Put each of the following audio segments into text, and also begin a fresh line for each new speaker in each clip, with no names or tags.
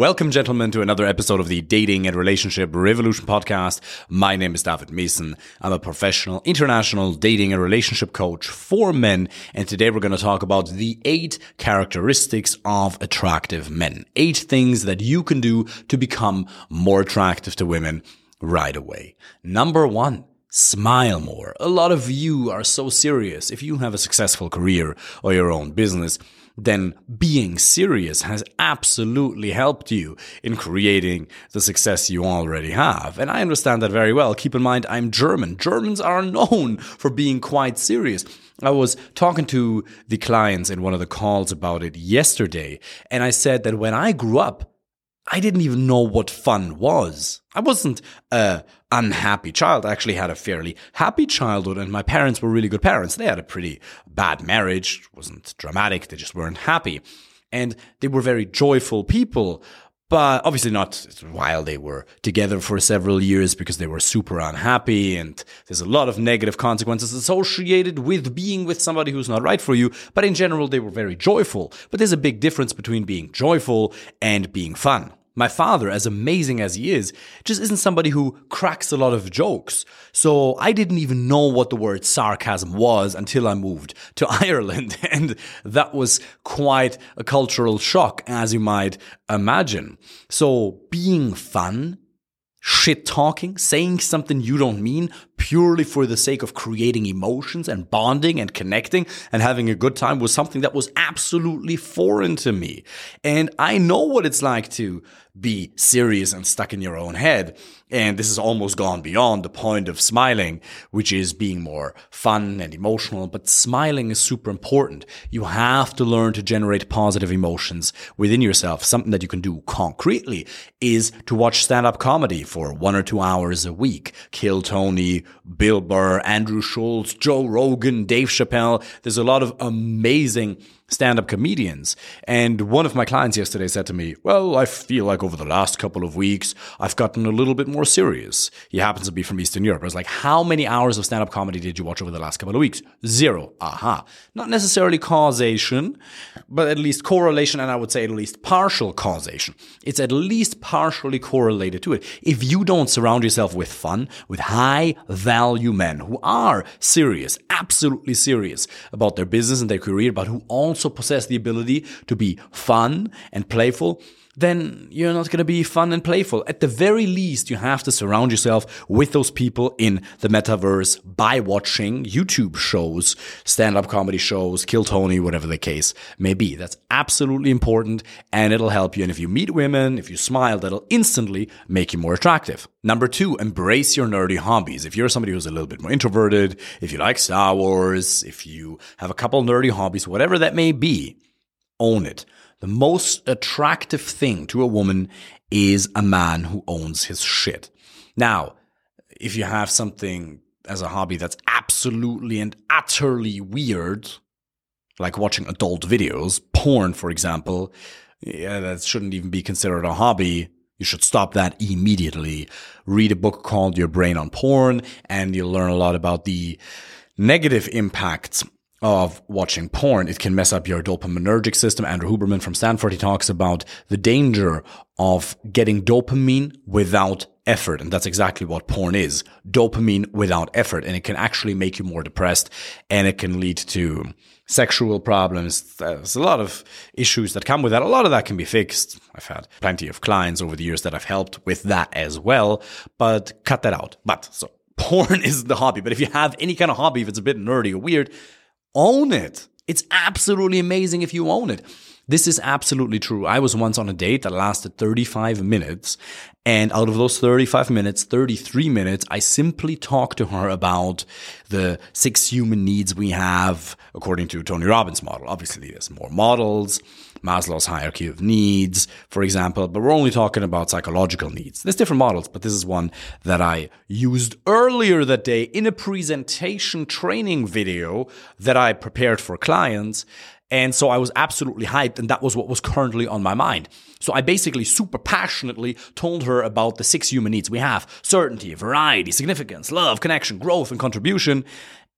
Welcome, gentlemen, to another episode of the Dating and Relationship Revolution podcast. My name is David Meessen. I'm a professional international dating and relationship coach for men. And today we're going to talk about the eight characteristics of attractive men. Eight things that you can do to become more attractive to women right away. Number one. Smile more. A lot of you are so serious. If you have a successful career or your own business, then being serious has absolutely helped you in creating the success you already have. And I understand that very well. Keep in mind, I'm German. Germans are known for being quite serious. I was talking to the clients in one of the calls about it yesterday, and I said that when I grew up, I didn't even know what fun was. I wasn't a unhappy child. I actually had a fairly happy childhood and my parents were really good parents. They had a pretty bad marriage. It wasn't dramatic. They just weren't happy. And they were very joyful people but obviously not while they were together for several years because they were super unhappy and there's a lot of negative consequences associated with being with somebody who's not right for you. But in general they were very joyful. But there's a big difference between being joyful and being fun my father, as amazing as he is, just isn't somebody who cracks a lot of jokes. So I didn't even know what the word sarcasm was until I moved to Ireland. And that was quite a cultural shock, as you might imagine. So being fun shit talking, saying something you don't mean purely for the sake of creating emotions and bonding and connecting and having a good time was something that was absolutely foreign to me. And I know what it's like to be serious and stuck in your own head. And this has almost gone beyond the point of smiling, which is being more fun and emotional. But smiling is super important. You have to learn to generate positive emotions within yourself. Something that you can do concretely is to watch stand up comedy for one or two hours a week. Kill Tony, Bill Burr, Andrew Schulz, Joe Rogan, Dave Chappelle. There's a lot of amazing stand up comedians. And one of my clients yesterday said to me, Well, I feel like over the last couple of weeks, I've gotten a little bit more serious. He happens to be from Eastern Europe. I was like, How many hours of stand up comedy did you watch over the last couple of weeks? Zero. Aha. Not necessarily causation, but at least correlation, and I would say at least partial causation. It's at least partially correlated to it. If you don't surround yourself with fun, with high value men who are serious, absolutely serious about their business and their career, but who also possess the ability to be fun and playful, then you're not going to be fun and playful. At the very least, you have to surround yourself with those people in the metaverse by watching YouTube shows, stand up comedy shows, Kill Tony, whatever the case may be. That's absolutely important and it'll help you. And if you meet women, if you smile, that'll instantly make you more attractive. Number two, embrace your nerdy hobbies. If you're somebody who's a little bit more introverted, if you like Star Wars, if you have a couple nerdy hobbies, whatever that may be, own it. The most attractive thing to a woman is a man who owns his shit. Now, if you have something as a hobby that's absolutely and utterly weird, like watching adult videos, porn, for example, yeah, that shouldn't even be considered a hobby. You should stop that immediately. Read a book called Your Brain on Porn, and you'll learn a lot about the negative impacts of watching porn. It can mess up your dopaminergic system. Andrew Huberman from Stanford, he talks about the danger of getting dopamine without effort. And that's exactly what porn is. Dopamine without effort. And it can actually make you more depressed and it can lead to sexual problems. There's a lot of issues that come with that. A lot of that can be fixed. I've had plenty of clients over the years that I've helped with that as well, but cut that out. But so porn is the hobby. But if you have any kind of hobby, if it's a bit nerdy or weird, own it. It's absolutely amazing if you own it. This is absolutely true. I was once on a date that lasted 35 minutes. And out of those 35 minutes, 33 minutes, I simply talked to her about the six human needs we have according to Tony Robbins' model. Obviously, there's more models, Maslow's hierarchy of needs, for example, but we're only talking about psychological needs. There's different models, but this is one that I used earlier that day in a presentation training video that I prepared for clients. And so I was absolutely hyped, and that was what was currently on my mind. So I basically super passionately told her about the six human needs we have certainty, variety, significance, love, connection, growth, and contribution.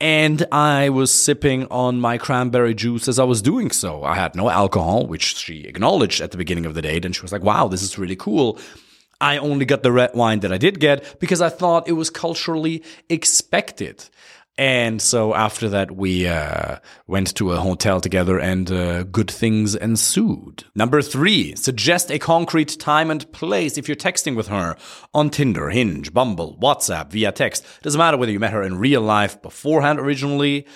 and I was sipping on my cranberry juice as I was doing so. I had no alcohol, which she acknowledged at the beginning of the date, and she was like, wow, this is really cool. I only got the red wine that I did get because I thought it was culturally expected. And so after that, we uh, went to a hotel together and uh, good things ensued. Number three, suggest a concrete time and place if you're texting with her on Tinder, Hinge, Bumble, WhatsApp, via text. It Doesn't matter whether you met her in real life beforehand originally,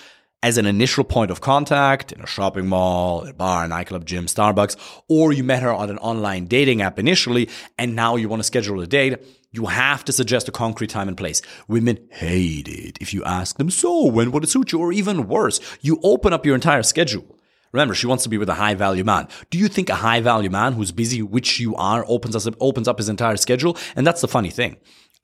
as an initial point of contact in a shopping mall, a bar, nightclub, gym, Starbucks, or you met her on an online dating app initially and now you want to schedule a date you have to suggest a concrete time and place. Women hate it if you ask them, so when would it suit you? Or even worse, you open up your entire schedule. Remember, she wants to be with a high value man. Do you think a high value man who's busy, which you are, opens, opens up his entire schedule? And that's the funny thing.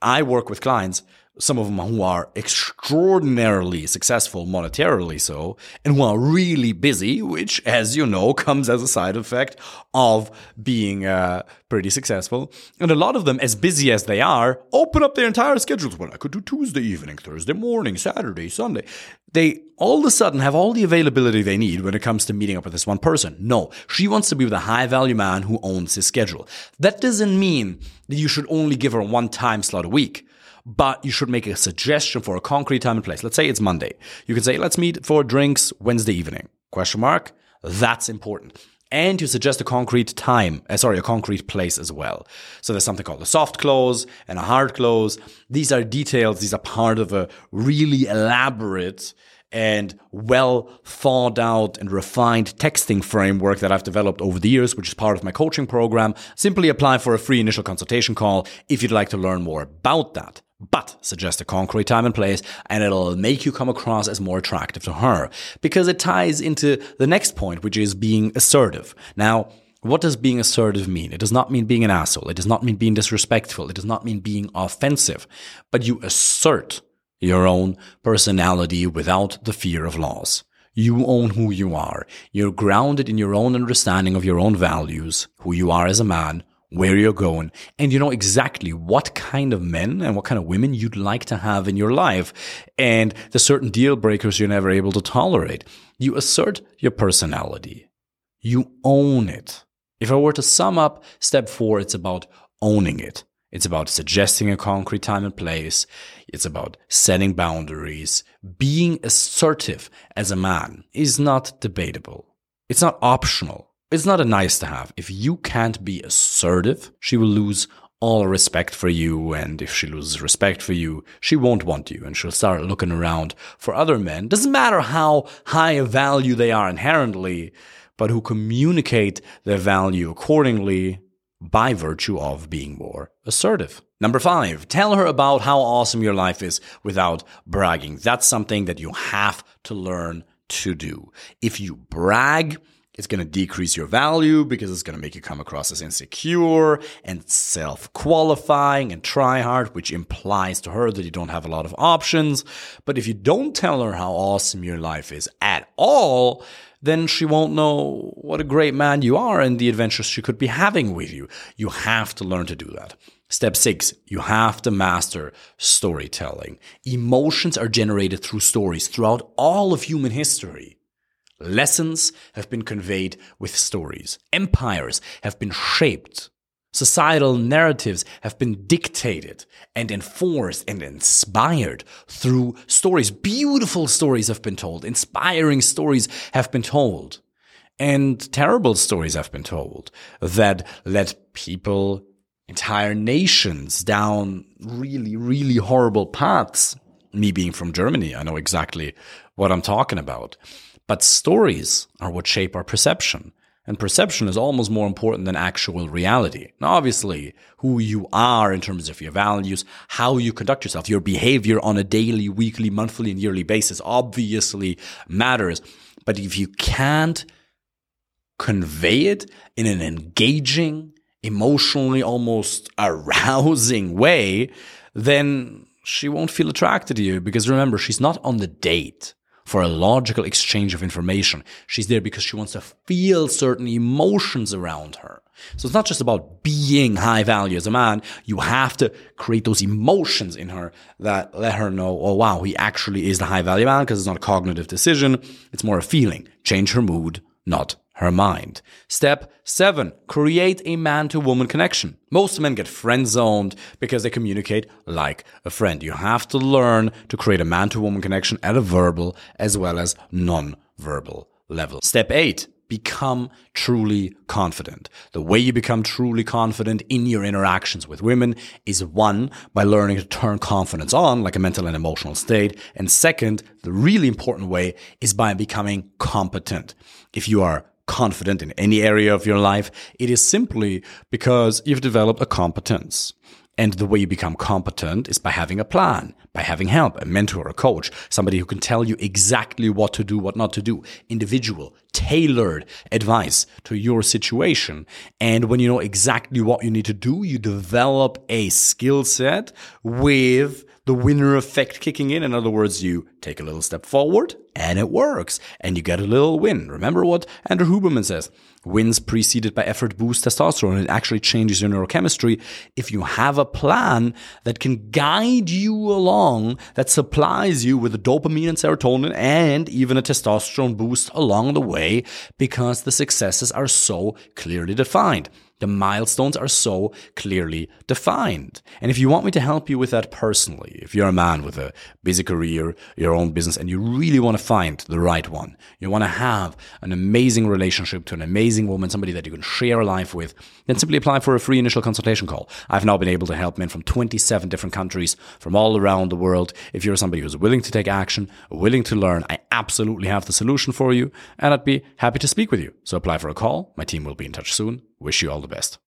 I work with clients some of them who are extraordinarily successful monetarily so and who are really busy which as you know comes as a side effect of being uh, pretty successful. And a lot of them as busy as they are open up their entire schedules. Well i could do tuesday evening thursday morning saturday sunday. They all of a sudden have all the availability they need when it comes to meeting up with this one person. No she wants to be with a high value man who owns his schedule. That doesn't mean that you should only give her one time slot a week but you should make a suggestion for a concrete time and place. Let's say it's Monday. You can say, let's meet for drinks Wednesday evening. Question mark. That's important. And you suggest a concrete time, uh, sorry, a concrete place as well. So there's something called a soft close and a hard close. These are details. These are part of a really elaborate and well thought out and refined texting framework that I've developed over the years, which is part of my coaching program. Simply apply for a free initial consultation call if you'd like to learn more about that but suggest a concrete time and place and it'll make you come across as more attractive to her because it ties into the next point, which is being assertive. Now, what does being assertive mean? It does not mean being an asshole. It does not mean being disrespectful. It does not mean being offensive, but you assert your own personality without the fear of loss. You own who you are. You're grounded in your own understanding of your own values, who you are as a man, where you're going, and you know exactly what kind of men and what kind of women you'd like to have in your life, and the certain deal breakers you're never able to tolerate. You assert your personality. You own it. If I were to sum up step four, it's about owning it. It's about suggesting a concrete time and place. It's about setting boundaries. Being assertive as a man is not debatable. It's not optional. It's not a nice to have. If you can't be assertive, she will lose all respect for you. And if she loses respect for you, she won't want you and she'll start looking around for other men. Doesn't matter how high a value they are inherently, but who communicate their value accordingly by virtue of being more assertive. Number five, tell her about how awesome your life is without bragging. That's something that you have to learn to do. If you brag, it's going to decrease your value because it's going to make you come across as insecure and self qualifying and try hard, which implies to her that you don't have a lot of options. But if you don't tell her how awesome your life is at all, then she won't know what a great man you are and the adventures she could be having with you. You have to learn to do that. Step six, you have to master storytelling. Emotions are generated through stories throughout all of human history. Lessons have been conveyed with stories. Empires have been shaped. Societal narratives have been dictated and enforced and inspired through stories. Beautiful stories have been told. Inspiring stories have been told. And terrible stories have been told that led people, entire nations down really, really horrible paths. Me being from Germany, I know exactly what I'm talking about. But stories are what shape our perception. And perception is almost more important than actual reality. Now, obviously, who you are in terms of your values, how you conduct yourself, your behavior on a daily, weekly, monthly, and yearly basis obviously matters. But if you can't convey it in an engaging, emotionally almost arousing way, then she won't feel attracted to you because remember, she's not on the date for a logical exchange of information. She's there because she wants to feel certain emotions around her. So it's not just about being high value as a man. You have to create those emotions in her that let her know, oh wow, he actually is the high value man because it's not a cognitive decision. It's more a feeling. Change her mood, not her mind. Step seven, create a man to woman connection. Most men get friend zoned because they communicate like a friend. You have to learn to create a man to woman connection at a verbal as well as non-verbal level. Step eight, become truly confident. The way you become truly confident in your interactions with women is one, by learning to turn confidence on, like a mental and emotional state. And second, the really important way is by becoming competent. If you are confident in any area of your life, it is simply because you've developed a competence. And the way you become competent is by having a plan, by having help, a mentor, a coach, somebody who can tell you exactly what to do, what not to do, individual, tailored advice to your situation. And when you know exactly what you need to do, you develop a skill set with the winner effect kicking in. In other words, you take a little step forward and it works and you get a little win. Remember what Andrew Huberman says? Wins preceded by effort boost testosterone. It actually changes your neurochemistry. If you have a plan that can guide you along, that supplies you with dopamine and serotonin and even a testosterone boost along the way because the successes are so clearly defined. The milestones are so clearly defined. And if you want me to help you with that personally, if you're a man with a busy career, your own business, and you really want to find the right one, you want to have an amazing relationship to an amazing woman, somebody that you can share a life with, then simply apply for a free initial consultation call. I've now been able to help men from 27 different countries from all around the world. If you're somebody who's willing to take action, willing to learn, I absolutely have the solution for you, and I'd be happy to speak with you. So apply for a call. My team will be in touch soon. Wish you all the best.